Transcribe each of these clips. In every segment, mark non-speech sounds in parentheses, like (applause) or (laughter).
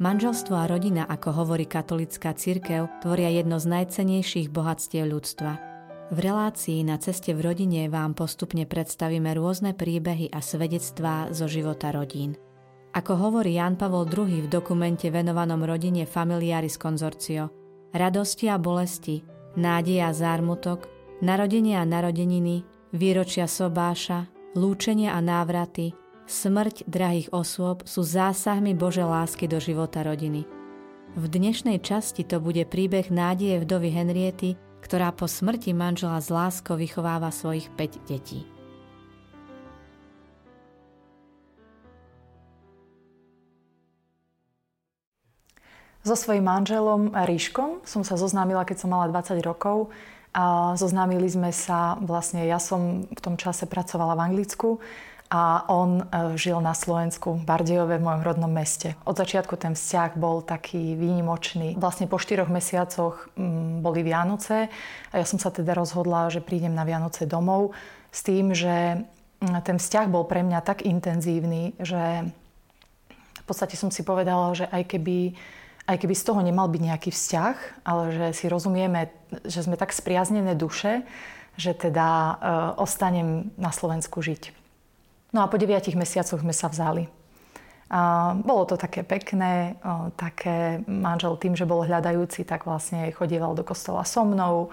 Manželstvo a rodina, ako hovorí katolická cirkev, tvoria jedno z najcenejších bohatstiev ľudstva. V relácii na ceste v rodine vám postupne predstavíme rôzne príbehy a svedectvá zo života rodín. Ako hovorí Jan Pavol II v dokumente venovanom rodine Familiaris Consortio, radosti a bolesti, nádej a zármutok, narodenie a narodeniny, výročia sobáša, lúčenia a návraty, Smrť drahých osôb sú zásahmi Bože lásky do života rodiny. V dnešnej časti to bude príbeh nádeje vdovy Henriety, ktorá po smrti manžela z láskou vychováva svojich 5 detí. So svojím manželom Ríškom som sa zoznámila, keď som mala 20 rokov. A zoznámili sme sa, vlastne ja som v tom čase pracovala v Anglicku a on e, žil na Slovensku, v Bardejove, v mojom rodnom meste. Od začiatku ten vzťah bol taký výnimočný. Vlastne po štyroch mesiacoch mm, boli Vianoce a ja som sa teda rozhodla, že prídem na Vianoce domov s tým, že mm, ten vzťah bol pre mňa tak intenzívny, že v podstate som si povedala, že aj keby, aj keby z toho nemal byť nejaký vzťah, ale že si rozumieme, že sme tak spriaznené duše, že teda e, ostanem na Slovensku žiť. No a po 9 mesiacoch sme sa vzali. A bolo to také pekné, o, také manžel tým, že bol hľadajúci, tak vlastne chodieval do kostola so mnou.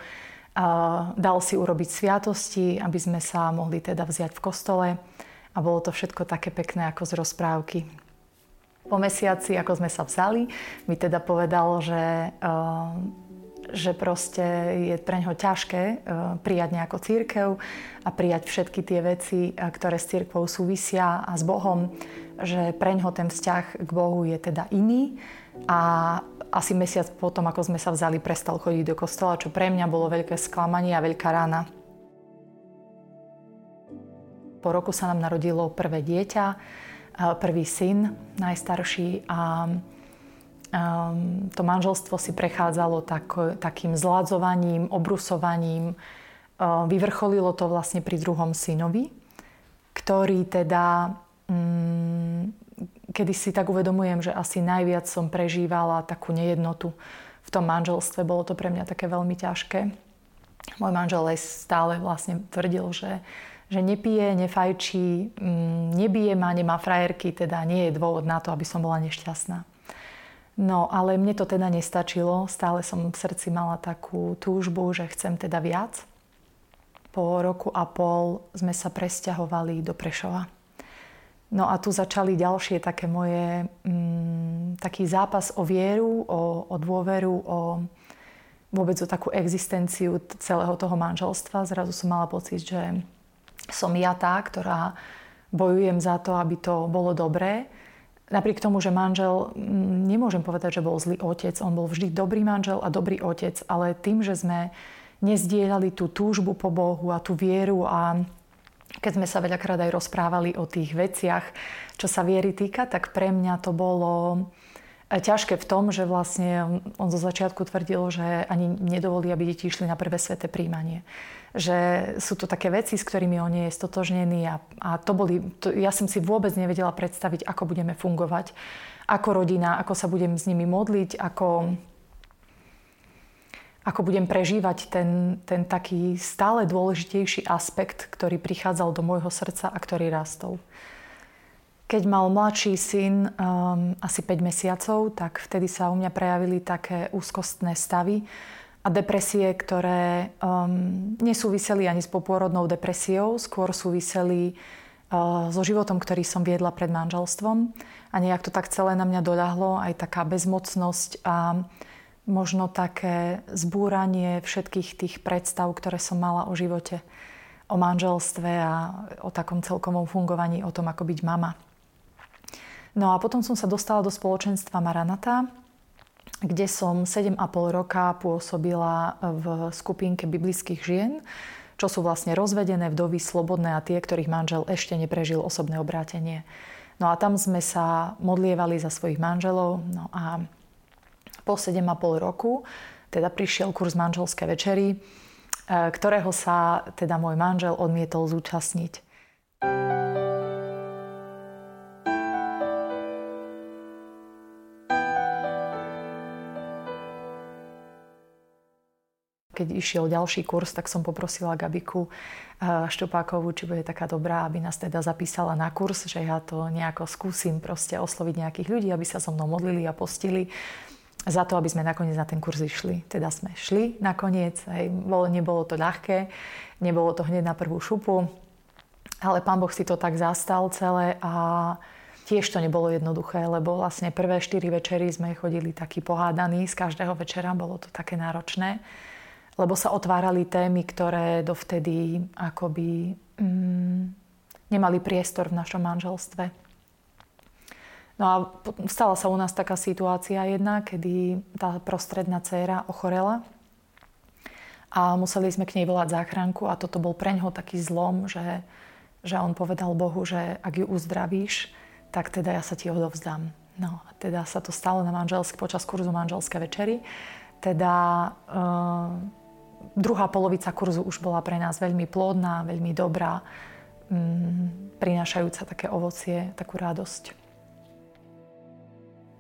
A dal si urobiť sviatosti, aby sme sa mohli teda vziať v kostole. A bolo to všetko také pekné ako z rozprávky. Po mesiaci, ako sme sa vzali, mi teda povedal, že že proste je pre ňoho ťažké e, prijať nejakú církev a prijať všetky tie veci, e, ktoré s církvou súvisia a s Bohom, že pre ňoho ten vzťah k Bohu je teda iný a asi mesiac potom, ako sme sa vzali, prestal chodiť do kostola, čo pre mňa bolo veľké sklamanie a veľká rána. Po roku sa nám narodilo prvé dieťa, e, prvý syn, najstarší a um, to manželstvo si prechádzalo tak, takým zládzovaním, obrusovaním. Um, vyvrcholilo to vlastne pri druhom synovi, ktorý teda, um, kedy si tak uvedomujem, že asi najviac som prežívala takú nejednotu v tom manželstve. Bolo to pre mňa také veľmi ťažké. Môj manžel aj stále vlastne tvrdil, že že nepije, nefajčí, nebije ma, nemá frajerky, teda nie je dôvod na to, aby som bola nešťastná. No, ale mne to teda nestačilo. Stále som v srdci mala takú túžbu, že chcem teda viac. Po roku a pol sme sa presťahovali do Prešova. No a tu začali ďalšie také moje, mm, taký zápas o vieru, o, o dôveru, o vôbec o takú existenciu celého toho manželstva. Zrazu som mala pocit, že som ja tá, ktorá bojujem za to, aby to bolo dobré Napriek tomu, že manžel, mm, nemôžem povedať, že bol zlý otec, on bol vždy dobrý manžel a dobrý otec, ale tým, že sme nezdielali tú túžbu po Bohu a tú vieru a keď sme sa veľakrát aj rozprávali o tých veciach, čo sa viery týka, tak pre mňa to bolo e, ťažké v tom, že vlastne on zo začiatku tvrdil, že ani nedovolí, aby deti išli na prvé sveté príjmanie že sú to také veci, s ktorými on nie je stotožnený a, a to boli, to, ja som si vôbec nevedela predstaviť, ako budeme fungovať ako rodina, ako sa budem s nimi modliť, ako, ako budem prežívať ten, ten taký stále dôležitejší aspekt, ktorý prichádzal do môjho srdca a ktorý rastol. Keď mal mladší syn um, asi 5 mesiacov, tak vtedy sa u mňa prejavili také úzkostné stavy, a depresie, ktoré um, nesúviseli ani s popôrodnou depresiou, skôr súviseli uh, so životom, ktorý som viedla pred manželstvom. A nejak to tak celé na mňa doľahlo, aj taká bezmocnosť a možno také zbúranie všetkých tých predstav, ktoré som mala o živote, o manželstve a o takom celkovom fungovaní, o tom, ako byť mama. No a potom som sa dostala do spoločenstva Maranata, kde som 7,5 roka pôsobila v skupinke biblických žien, čo sú vlastne rozvedené vdovy, slobodné a tie, ktorých manžel ešte neprežil osobné obrátenie. No a tam sme sa modlievali za svojich manželov. No a po 7,5 roku teda prišiel kurz manželské večery, e, ktorého sa teda môj manžel odmietol zúčastniť. Keď išiel ďalší kurz, tak som poprosila Gabiku eh, Štupákovú, či bude taká dobrá, aby nás teda zapísala na kurz, že ja to nejako skúsim proste osloviť nejakých ľudí, aby sa so mnou modlili a postili za to, aby sme nakoniec na ten kurz išli. Teda sme šli nakoniec, hej, bolo, nebolo to ľahké, nebolo to hneď na prvú šupu, ale pán Boh si to tak zastal celé a tiež to nebolo jednoduché, lebo vlastne prvé štyri večery sme chodili takí pohádaní z každého večera, bolo to také náročné lebo sa otvárali témy, ktoré dovtedy akoby mm, nemali priestor v našom manželstve. No a stala sa u nás taká situácia jedna, kedy tá prostredná dcéra ochorela a museli sme k nej volať záchranku a toto bol pre ňoho taký zlom, že, že on povedal Bohu, že ak ju uzdravíš, tak teda ja sa ti odovzdám. No a teda sa to stalo na manželsk, počas kurzu manželské večery. Teda uh, druhá polovica kurzu už bola pre nás veľmi plodná, veľmi dobrá, mm, prinášajúca také ovocie, takú radosť.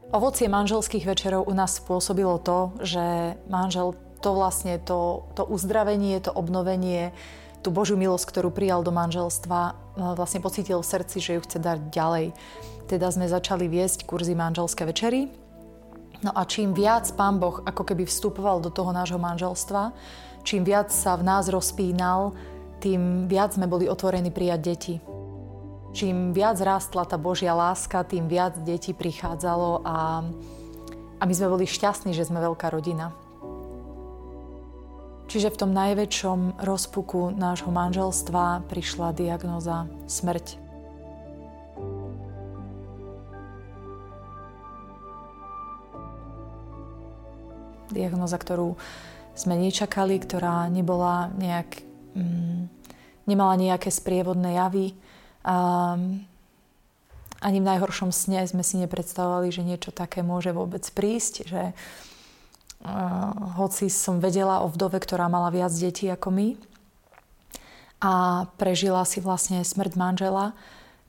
Ovocie manželských večerov u nás spôsobilo to, že manžel to vlastne, to, to uzdravenie, to obnovenie, tú Božiu milosť, ktorú prijal do manželstva, e, vlastne pocítil v srdci, že ju chce dať ďalej. Teda sme začali viesť kurzy manželské večery. No a čím viac Pán Boh ako keby vstupoval do toho nášho manželstva, čím viac sa v nás rozpínal, tým viac sme boli otvorení prijať deti. Čím viac rástla tá Božia láska, tým viac detí prichádzalo a, a my sme boli šťastní, že sme veľká rodina. Čiže v tom najväčšom rozpuku nášho manželstva prišla diagnoza smrť. Diagnoza, ktorú sme nečakali, ktorá nebola nejak, mm, nemala nejaké sprievodné javy. A, ani v najhoršom sne sme si nepredstavovali, že niečo také môže vôbec prísť, že uh, hoci som vedela o vdove, ktorá mala viac detí ako my a prežila si vlastne smrť manžela,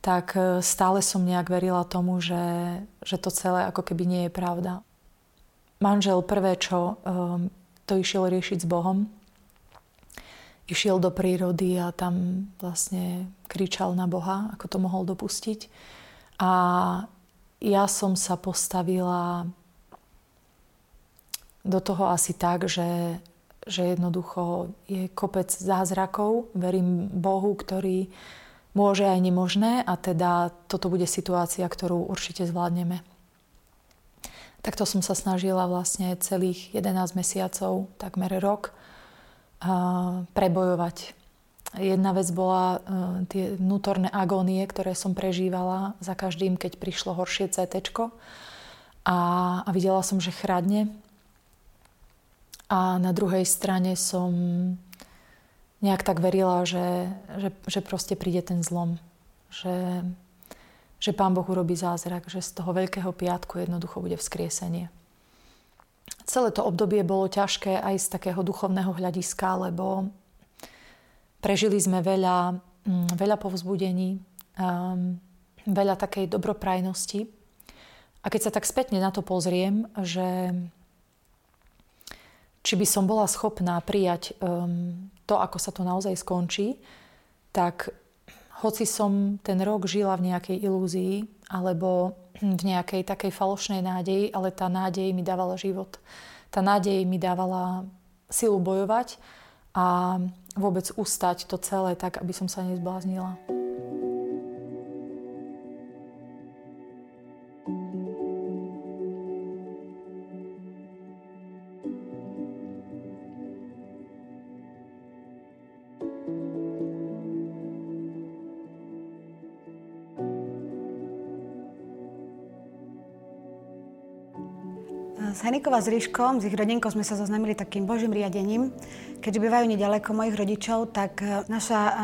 tak e, stále som nejak verila tomu, že, že to celé ako keby nie je pravda. Manžel prvé, čo um, to išiel riešiť s Bohom. Išiel do prírody a tam vlastne kričal na Boha, ako to mohol dopustiť. A ja som sa postavila do toho asi tak, že, že jednoducho je kopec zázrakov. Verím Bohu, ktorý môže aj nemožné a teda toto bude situácia, ktorú určite zvládneme. Takto som sa snažila vlastne celých 11 mesiacov, takmer rok, prebojovať. Jedna vec bola e, tie vnútorné agónie, ktoré som prežívala za každým, keď prišlo horšie CT. A, a videla som, že chradne. A na druhej strane som nejak tak verila, že, že, že proste príde ten zlom. Že že Pán Boh urobí zázrak, že z toho Veľkého piatku jednoducho bude vzkriesenie. Celé to obdobie bolo ťažké aj z takého duchovného hľadiska, lebo prežili sme veľa, mm, veľa povzbudení, um, veľa takej dobroprajnosti. A keď sa tak spätne na to pozriem, že či by som bola schopná prijať um, to, ako sa to naozaj skončí, tak hoci som ten rok žila v nejakej ilúzii alebo v nejakej takej falošnej nádeji, ale tá nádej mi dávala život. Tá nádej mi dávala silu bojovať a vôbec ustať to celé tak, aby som sa nezbláznila. S Henikou a s Ríškom, s ich rodinkou sme sa zoznámili takým božím riadením. Keďže bývajú nedaleko mojich rodičov, tak e, naša e,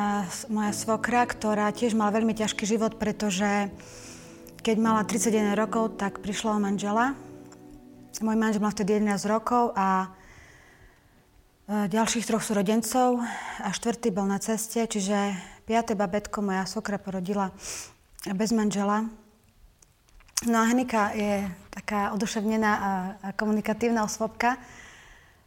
moja svokra, ktorá tiež mala veľmi ťažký život, pretože keď mala 31 rokov, tak prišla o manžela. Môj manžel mal vtedy 11 rokov a e, ďalších troch sú rodencov a štvrtý bol na ceste, čiže piaté babetko moja svokra porodila bez manžela. No a Henika je taká oduševnená a, a komunikatívna osvobka.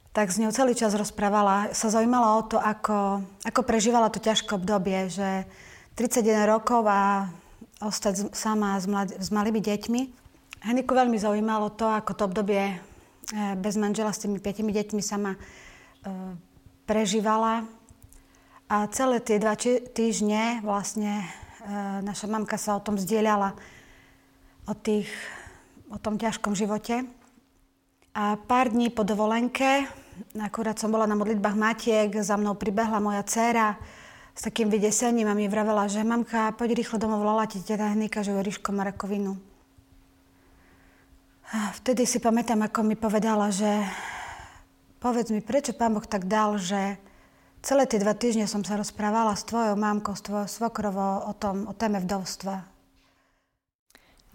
tak s ňou celý čas rozprávala. Sa zaujímala o to, ako, ako prežívala to ťažké obdobie, že 31 rokov a ostať sama s, mlad- s malými deťmi. Heniku veľmi zaujímalo to, ako to obdobie e, bez manžela s tými piatimi deťmi sama e, prežívala. A celé tie dva týždne vlastne e, naša mamka sa o tom zdieľala, o, tých, o tom ťažkom živote. A pár dní po dovolenke akurát som bola na modlitbách Matiek, za mnou pribehla moja dcéra s takým vydesením a mi vravela, že mamka, poď rýchlo domov, volala ti teda Hnika, že Joriško má rakovinu. A vtedy si pamätám, ako mi povedala, že povedz mi, prečo pán Boh tak dal, že celé tie dva týždne som sa rozprávala s tvojou mámkou, s tvojou svokrovou o tom, o téme vdovstva.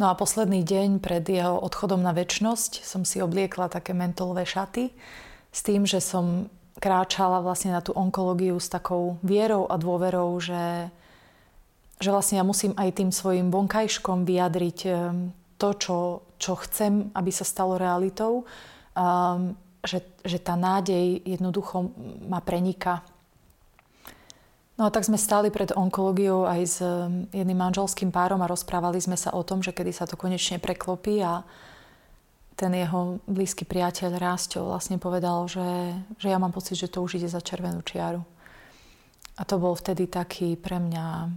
No a posledný deň pred jeho odchodom na väčnosť som si obliekla také mentolové šaty s tým, že som kráčala vlastne na tú onkológiu s takou vierou a dôverou, že, že vlastne ja musím aj tým svojim vonkajškom vyjadriť ehm, to, čo, čo chcem, aby sa stalo realitou. Um, že, že tá nádej jednoducho ma prenika. No a tak sme stáli pred onkológiou aj s ehm, jedným manželským párom a rozprávali sme sa o tom, že kedy sa to konečne preklopí a, ten jeho blízky priateľ Rásťo vlastne povedal, že, že ja mám pocit, že to už ide za červenú čiaru. A to bol vtedy taký pre mňa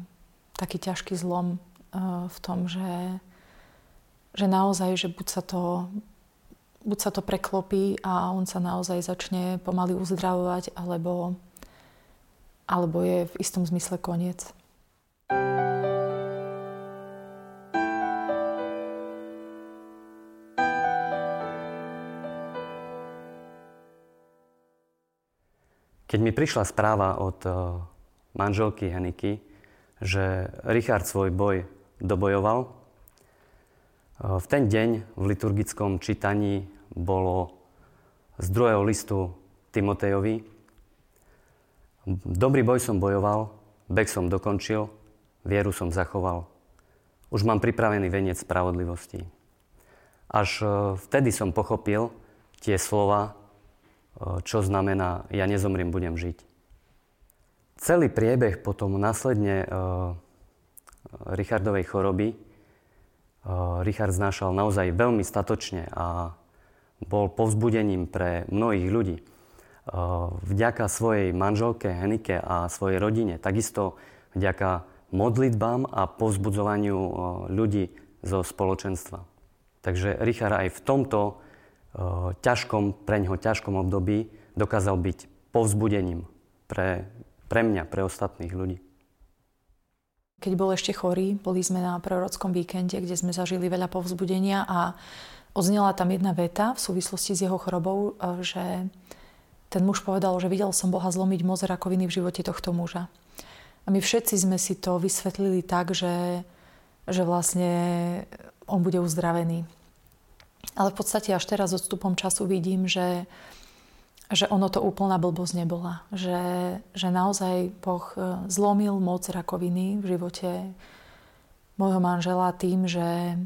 taký ťažký zlom uh, v tom, že, že naozaj, že buď sa to buď sa to preklopí a on sa naozaj začne pomaly uzdravovať, alebo, alebo je v istom zmysle koniec. Keď mi prišla správa od eh, manželky Heniky, že Richard svoj boj dobojoval, eh, v ten deň v liturgickom čítaní bolo z druhého listu Timotejovi Dobrý boj som bojoval, bek som dokončil, vieru som zachoval. Už mám pripravený veniec spravodlivosti. Až eh, vtedy som pochopil tie slova čo znamená ja nezomriem, budem žiť. Celý priebeh potom následne Richardovej choroby Richard znášal naozaj veľmi statočne a bol povzbudením pre mnohých ľudí. Vďaka svojej manželke Henike a svojej rodine, takisto vďaka modlitbám a povzbudzovaniu ľudí zo spoločenstva. Takže Richard aj v tomto ťažkom, pre ňoho ťažkom období dokázal byť povzbudením pre, pre mňa, pre ostatných ľudí. Keď bol ešte chorý, boli sme na prorockom víkende, kde sme zažili veľa povzbudenia a odznela tam jedna veta v súvislosti s jeho chorobou, že ten muž povedal, že videl som Boha zlomiť moc rakoviny v živote tohto muža. A my všetci sme si to vysvetlili tak, že, že vlastne on bude uzdravený. Ale v podstate až teraz odstupom času vidím, že, že ono to úplná blbosť nebola. Že, že naozaj Boh e, zlomil moc rakoviny v živote môjho manžela tým, že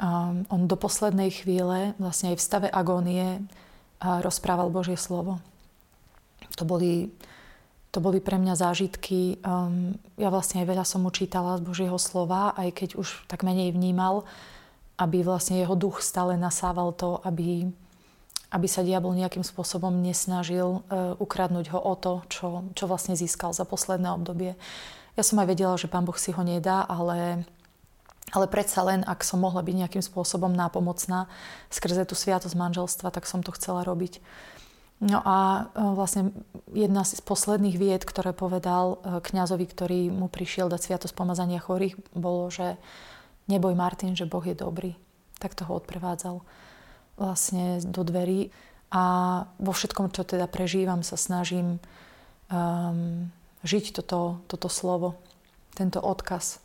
um, on do poslednej chvíle, vlastne aj v stave agónie, rozprával Božie slovo. To boli, to boli pre mňa zážitky. Um, ja vlastne aj veľa som mu čítala z Božieho slova, aj keď už tak menej vnímal aby vlastne jeho duch stále nasával to, aby, aby sa diabol nejakým spôsobom nesnažil uh, ukradnúť ho o to, čo, čo vlastne získal za posledné obdobie. Ja som aj vedela, že pán Boh si ho nedá, ale, ale predsa len, ak som mohla byť nejakým spôsobom nápomocná skrze tú sviatosť manželstva, tak som to chcela robiť. No a uh, vlastne jedna z posledných vied, ktoré povedal uh, kňazovi, ktorý mu prišiel dať sviatosť pomazania chorých, bolo, že neboj Martin, že Boh je dobrý. Tak toho odprevádzal vlastne do dverí. A vo všetkom, čo teda prežívam, sa snažím um, žiť toto, toto slovo, tento odkaz.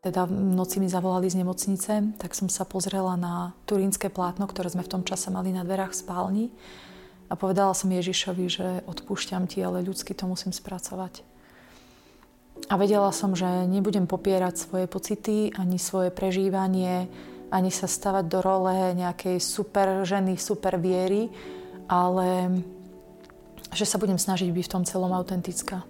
Teda v noci mi zavolali z nemocnice, tak som sa pozrela na turínske plátno, ktoré sme v tom čase mali na dverách spálni a povedala som Ježišovi, že odpúšťam ti, ale ľudsky to musím spracovať. a vedela som, že nebudem popierať svoje pocity, ani svoje prežívanie, ani sa stavať do role nejakej super ženy, super viery, ale že sa budem snažiť byť v tom celom autentická.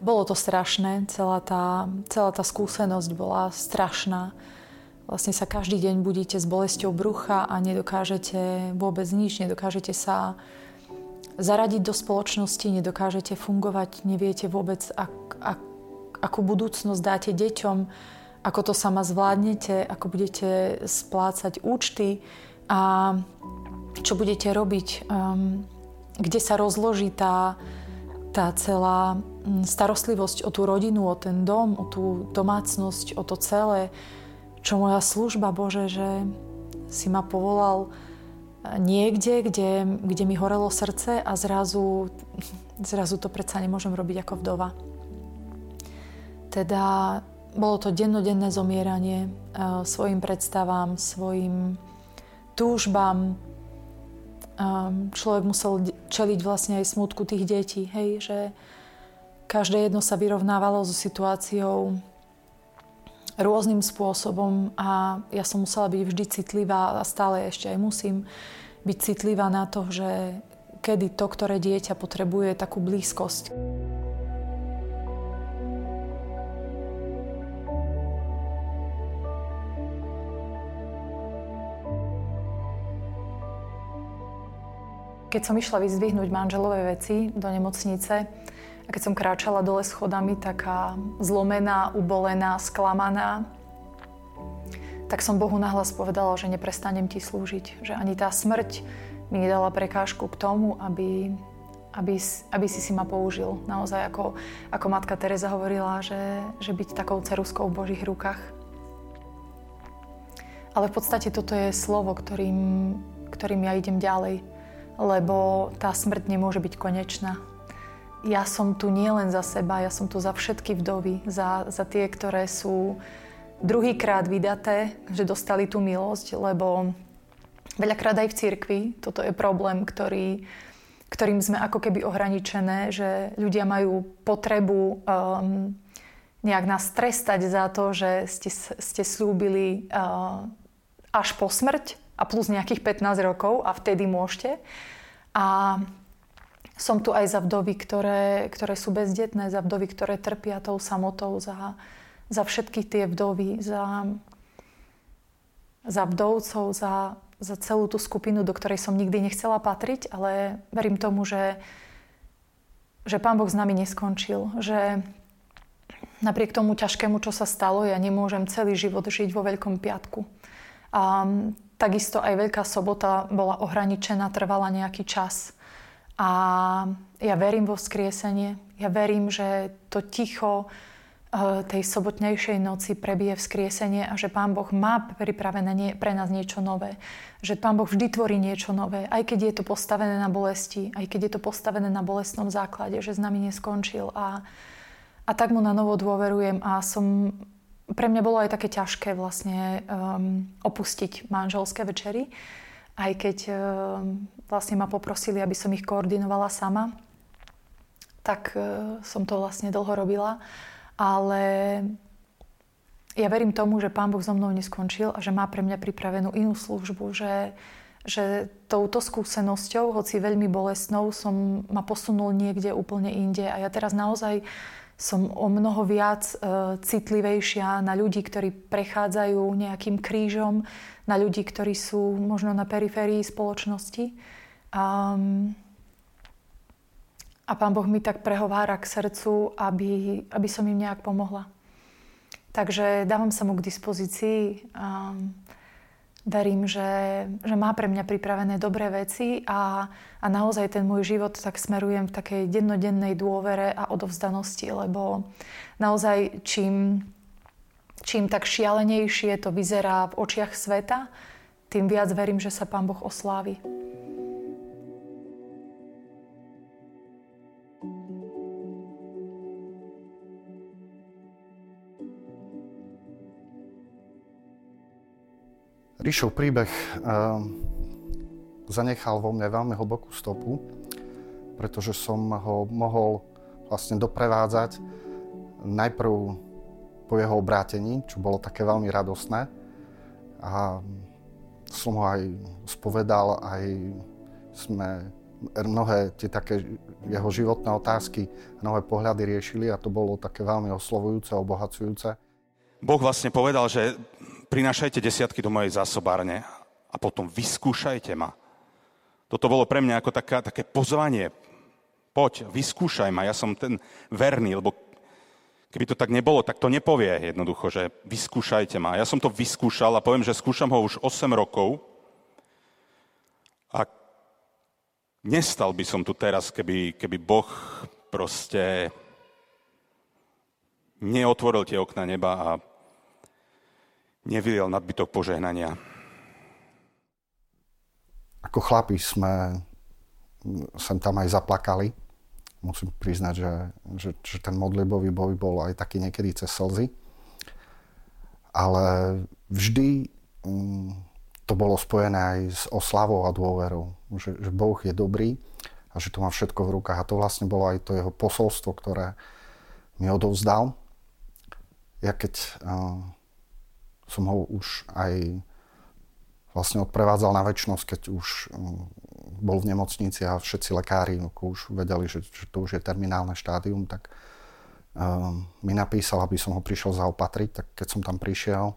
Bolo to strašné, celá tá, celá tá skúsenosť bola strašná. Vlastne sa každý deň budíte s bolesťou brucha a nedokážete vôbec nič, nedokážete sa zaradiť do spoločnosti, nedokážete fungovať, neviete vôbec, ak, ak, akú budúcnosť dáte deťom, ako to sama zvládnete, ako budete splácať účty a čo budete robiť, um, kde sa rozloží tá, tá celá mm, starostlivosť o tú rodinu, o ten dom, o tú domácnosť, o to celé, čo moja služba, Bože, že si ma povolal niekde, kde, kde mi horelo srdce a zrazu, (laughs) zrazu to predsa nemôžem robiť ako vdova. Teda bolo to dennodenné zomieranie uh, svojim predstavám, svojim túžbám. Človek musel čeliť vlastne aj smutku tých detí, hej, že každé jedno sa vyrovnávalo so situáciou rôznym spôsobom a ja som musela byť vždy citlivá a stále ešte aj musím byť citlivá na to, že kedy to, ktoré dieťa potrebuje takú blízkosť. Keď som išla vyzdvihnúť manželové veci do nemocnice a keď som kráčala dole schodami, taká zlomená, ubolená, sklamaná, tak som Bohu nahlas povedala, že neprestanem ti slúžiť. Že ani tá smrť mi nedala prekážku k tomu, aby, aby, aby si si ma použil. Naozaj, ako, ako matka Teresa hovorila, že, že byť takou ceruskou v Božích rukách. Ale v podstate toto je slovo, ktorým, ktorým ja idem ďalej lebo tá smrť nemôže byť konečná. Ja som tu nielen za seba, ja som tu za všetky vdovy, za, za tie, ktoré sú druhýkrát vydaté, že dostali tú milosť, lebo veľakrát aj v cirkvi toto je problém, ktorý, ktorým sme ako keby ohraničené, že ľudia majú potrebu um, nejak nás trestať za to, že ste, ste slúbili uh, až po smrť a plus nejakých 15 rokov a vtedy môžete. A som tu aj za vdovy, ktoré, ktoré sú bezdetné, za vdovy, ktoré trpia tou samotou, za, za všetky tie vdovy, za, za vdovcov, za, za celú tú skupinu, do ktorej som nikdy nechcela patriť, ale verím tomu, že, že Pán Boh s nami neskončil, že napriek tomu ťažkému, čo sa stalo, ja nemôžem celý život žiť vo Veľkom piatku. A Takisto aj Veľká sobota bola ohraničená, trvala nejaký čas. A ja verím vo vzkriesenie. Ja verím, že to ticho eh, tej sobotnejšej noci prebije vzkriesenie a že Pán Boh má pripravené pre nás niečo nové. Že Pán Boh vždy tvorí niečo nové, aj keď je to postavené na bolesti, aj keď je to postavené na bolestnom základe, že s nami neskončil. A, a tak mu na novo dôverujem a som pre mňa bolo aj také ťažké vlastne um, opustiť manželské večery, aj keď um, vlastne ma poprosili, aby som ich koordinovala sama, tak uh, som to vlastne dlho robila. Ale ja verím tomu, že Pán Boh so mnou neskončil a že má pre mňa pripravenú inú službu, že, že touto skúsenosťou, hoci veľmi bolestnou, som ma posunul niekde úplne inde. A ja teraz naozaj som o mnoho viac uh, citlivejšia na ľudí, ktorí prechádzajú nejakým krížom, na ľudí, ktorí sú možno na periférii spoločnosti. Um, a Pán Boh mi tak prehovára k srdcu, aby, aby som im nejak pomohla. Takže dávam sa mu k dispozícii. Um, verím, že, že má pre mňa pripravené dobré veci a, a naozaj ten môj život tak smerujem v takej dennodennej dôvere a odovzdanosti, lebo naozaj čím, čím tak šialenejšie to vyzerá v očiach sveta, tým viac verím, že sa Pán Boh oslávi. Ríšov príbeh uh, zanechal vo mne veľmi hlbokú stopu, pretože som ho mohol vlastne doprevádzať najprv po jeho obrátení, čo bolo také veľmi radosné. A som ho aj spovedal, aj sme mnohé tie také jeho životné otázky, mnohé pohľady riešili a to bolo také veľmi oslovujúce, obohacujúce. Boh vlastne povedal, že prinášajte desiatky do mojej zásobárne a potom vyskúšajte ma. Toto bolo pre mňa ako taká, také pozvanie. Poď, vyskúšaj ma, ja som ten verný, lebo keby to tak nebolo, tak to nepovie jednoducho, že vyskúšajte ma. Ja som to vyskúšal a poviem, že skúšam ho už 8 rokov a nestal by som tu teraz, keby, keby Boh proste neotvoril tie okna neba a nevyliel nadbytok požehnania. Ako chlapi sme sem tam aj zaplakali. Musím priznať, že, že, že ten modlibový boj bol aj taký niekedy cez slzy. Ale vždy mm, to bolo spojené aj s oslavou a dôverou. Že, že Boh je dobrý a že to má všetko v rukách. A to vlastne bolo aj to jeho posolstvo, ktoré mi odovzdal. Ja keď uh, som ho už aj vlastne odprevádzal na väčšnosť, keď už um, bol v nemocnici a všetci lekári už vedeli, že, že to už je terminálne štádium, tak um, mi napísal, aby som ho prišiel zaopatriť. Tak keď som tam prišiel,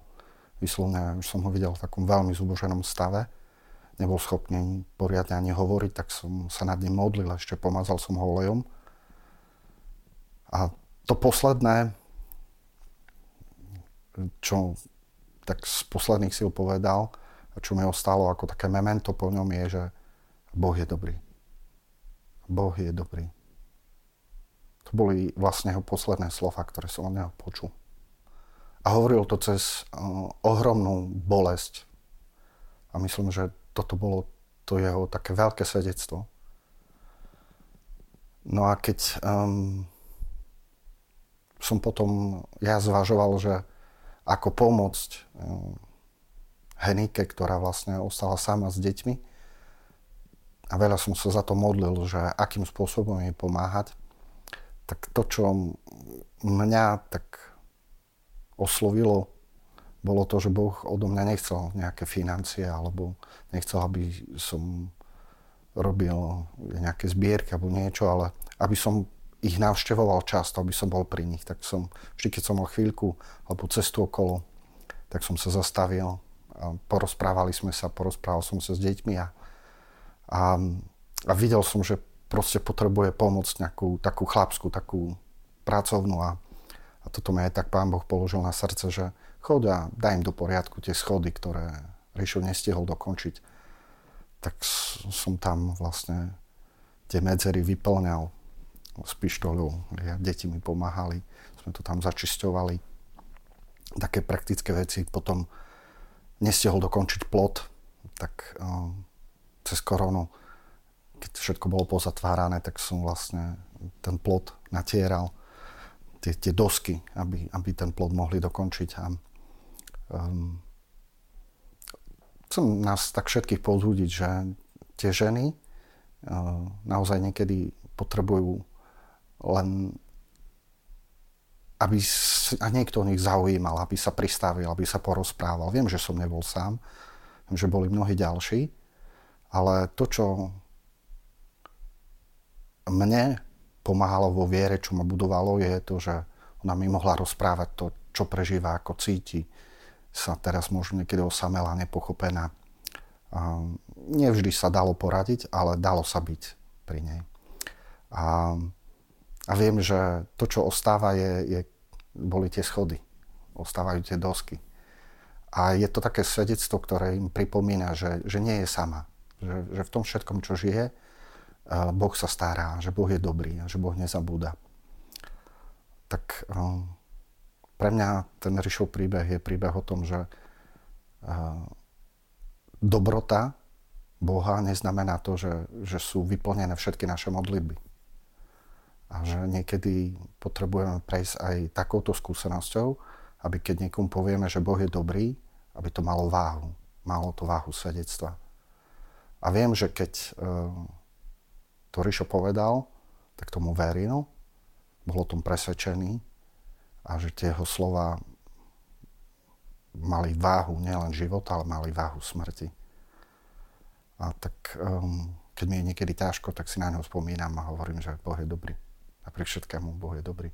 vyslovne som ho videl v takom veľmi zuboženom stave, nebol schopný poriadne ani hovoriť, tak som sa nad ním modlil, ešte pomazal som ho olejom. A to posledné, čo tak z posledných síl povedal čo mi ostalo ako také memento po ňom je, že Boh je dobrý. Boh je dobrý. To boli vlastne jeho posledné slova, ktoré som od neho počul. A hovoril to cez uh, ohromnú bolesť. A myslím, že toto bolo to jeho také veľké svedectvo. No a keď um, som potom ja zvažoval, že ako pomôcť um, Henike, ktorá vlastne ostala sama s deťmi. A veľa som sa za to modlil, že akým spôsobom jej pomáhať. Tak to, čo mňa tak oslovilo, bolo to, že Boh odo mňa nechcel nejaké financie, alebo nechcel, aby som robil nejaké zbierky alebo niečo, ale aby som ich navštevoval často, aby som bol pri nich. Tak som, vždy keď som mal chvíľku alebo cestu okolo, tak som sa zastavil porozprávali sme sa, porozprával som sa s deťmi a, a, a videl som, že proste potrebuje pomoc nejakú takú chlapskú, takú pracovnú a, a toto mi aj tak pán Boh položil na srdce, že chod a daj im do poriadku tie schody, ktoré Ríšo nestihol dokončiť. Tak som tam vlastne tie medzery vyplňal s pištoľou. Ja, deti mi pomáhali, sme to tam začisťovali. Také praktické veci. Potom nestihol dokončiť plot, tak uh, cez koronu, keď všetko bolo pozatvárané, tak som vlastne ten plot natieral, tie, tie dosky, aby, aby ten plot mohli dokončiť. A, um, chcem nás tak všetkých pozúdiť, že tie ženy uh, naozaj niekedy potrebujú len aby a niekto o nich zaujímal, aby sa pristavil, aby sa porozprával. Viem, že som nebol sám, viem, že boli mnohí ďalší, ale to, čo mne pomáhalo vo viere, čo ma budovalo, je to, že ona mi mohla rozprávať to, čo prežíva, ako cíti. Sa teraz možno niekedy osamela, nepochopená. A nevždy sa dalo poradiť, ale dalo sa byť pri nej. A, a viem, že to, čo ostáva, je, je boli tie schody, ostávajú tie dosky. A je to také svedectvo, ktoré im pripomína, že, že nie je sama. Že, že v tom všetkom, čo žije, Boh sa stará, že Boh je dobrý že Boh nezabúda. Tak pre mňa ten Ríšov príbeh je príbeh o tom, že dobrota Boha neznamená to, že, že sú vyplnené všetky naše modlitby a že niekedy potrebujeme prejsť aj takouto skúsenosťou, aby keď niekomu povieme, že Boh je dobrý, aby to malo váhu. Malo to váhu svedectva. A viem, že keď uh, to Rišo povedal, tak tomu veril, bol o tom presvedčený a že tie jeho slova mali váhu nielen života, ale mali váhu smrti. A tak um, keď mi je niekedy ťažko, tak si na neho spomínam a hovorím, že Boh je dobrý. Napriek všetkému Boh je dobrý.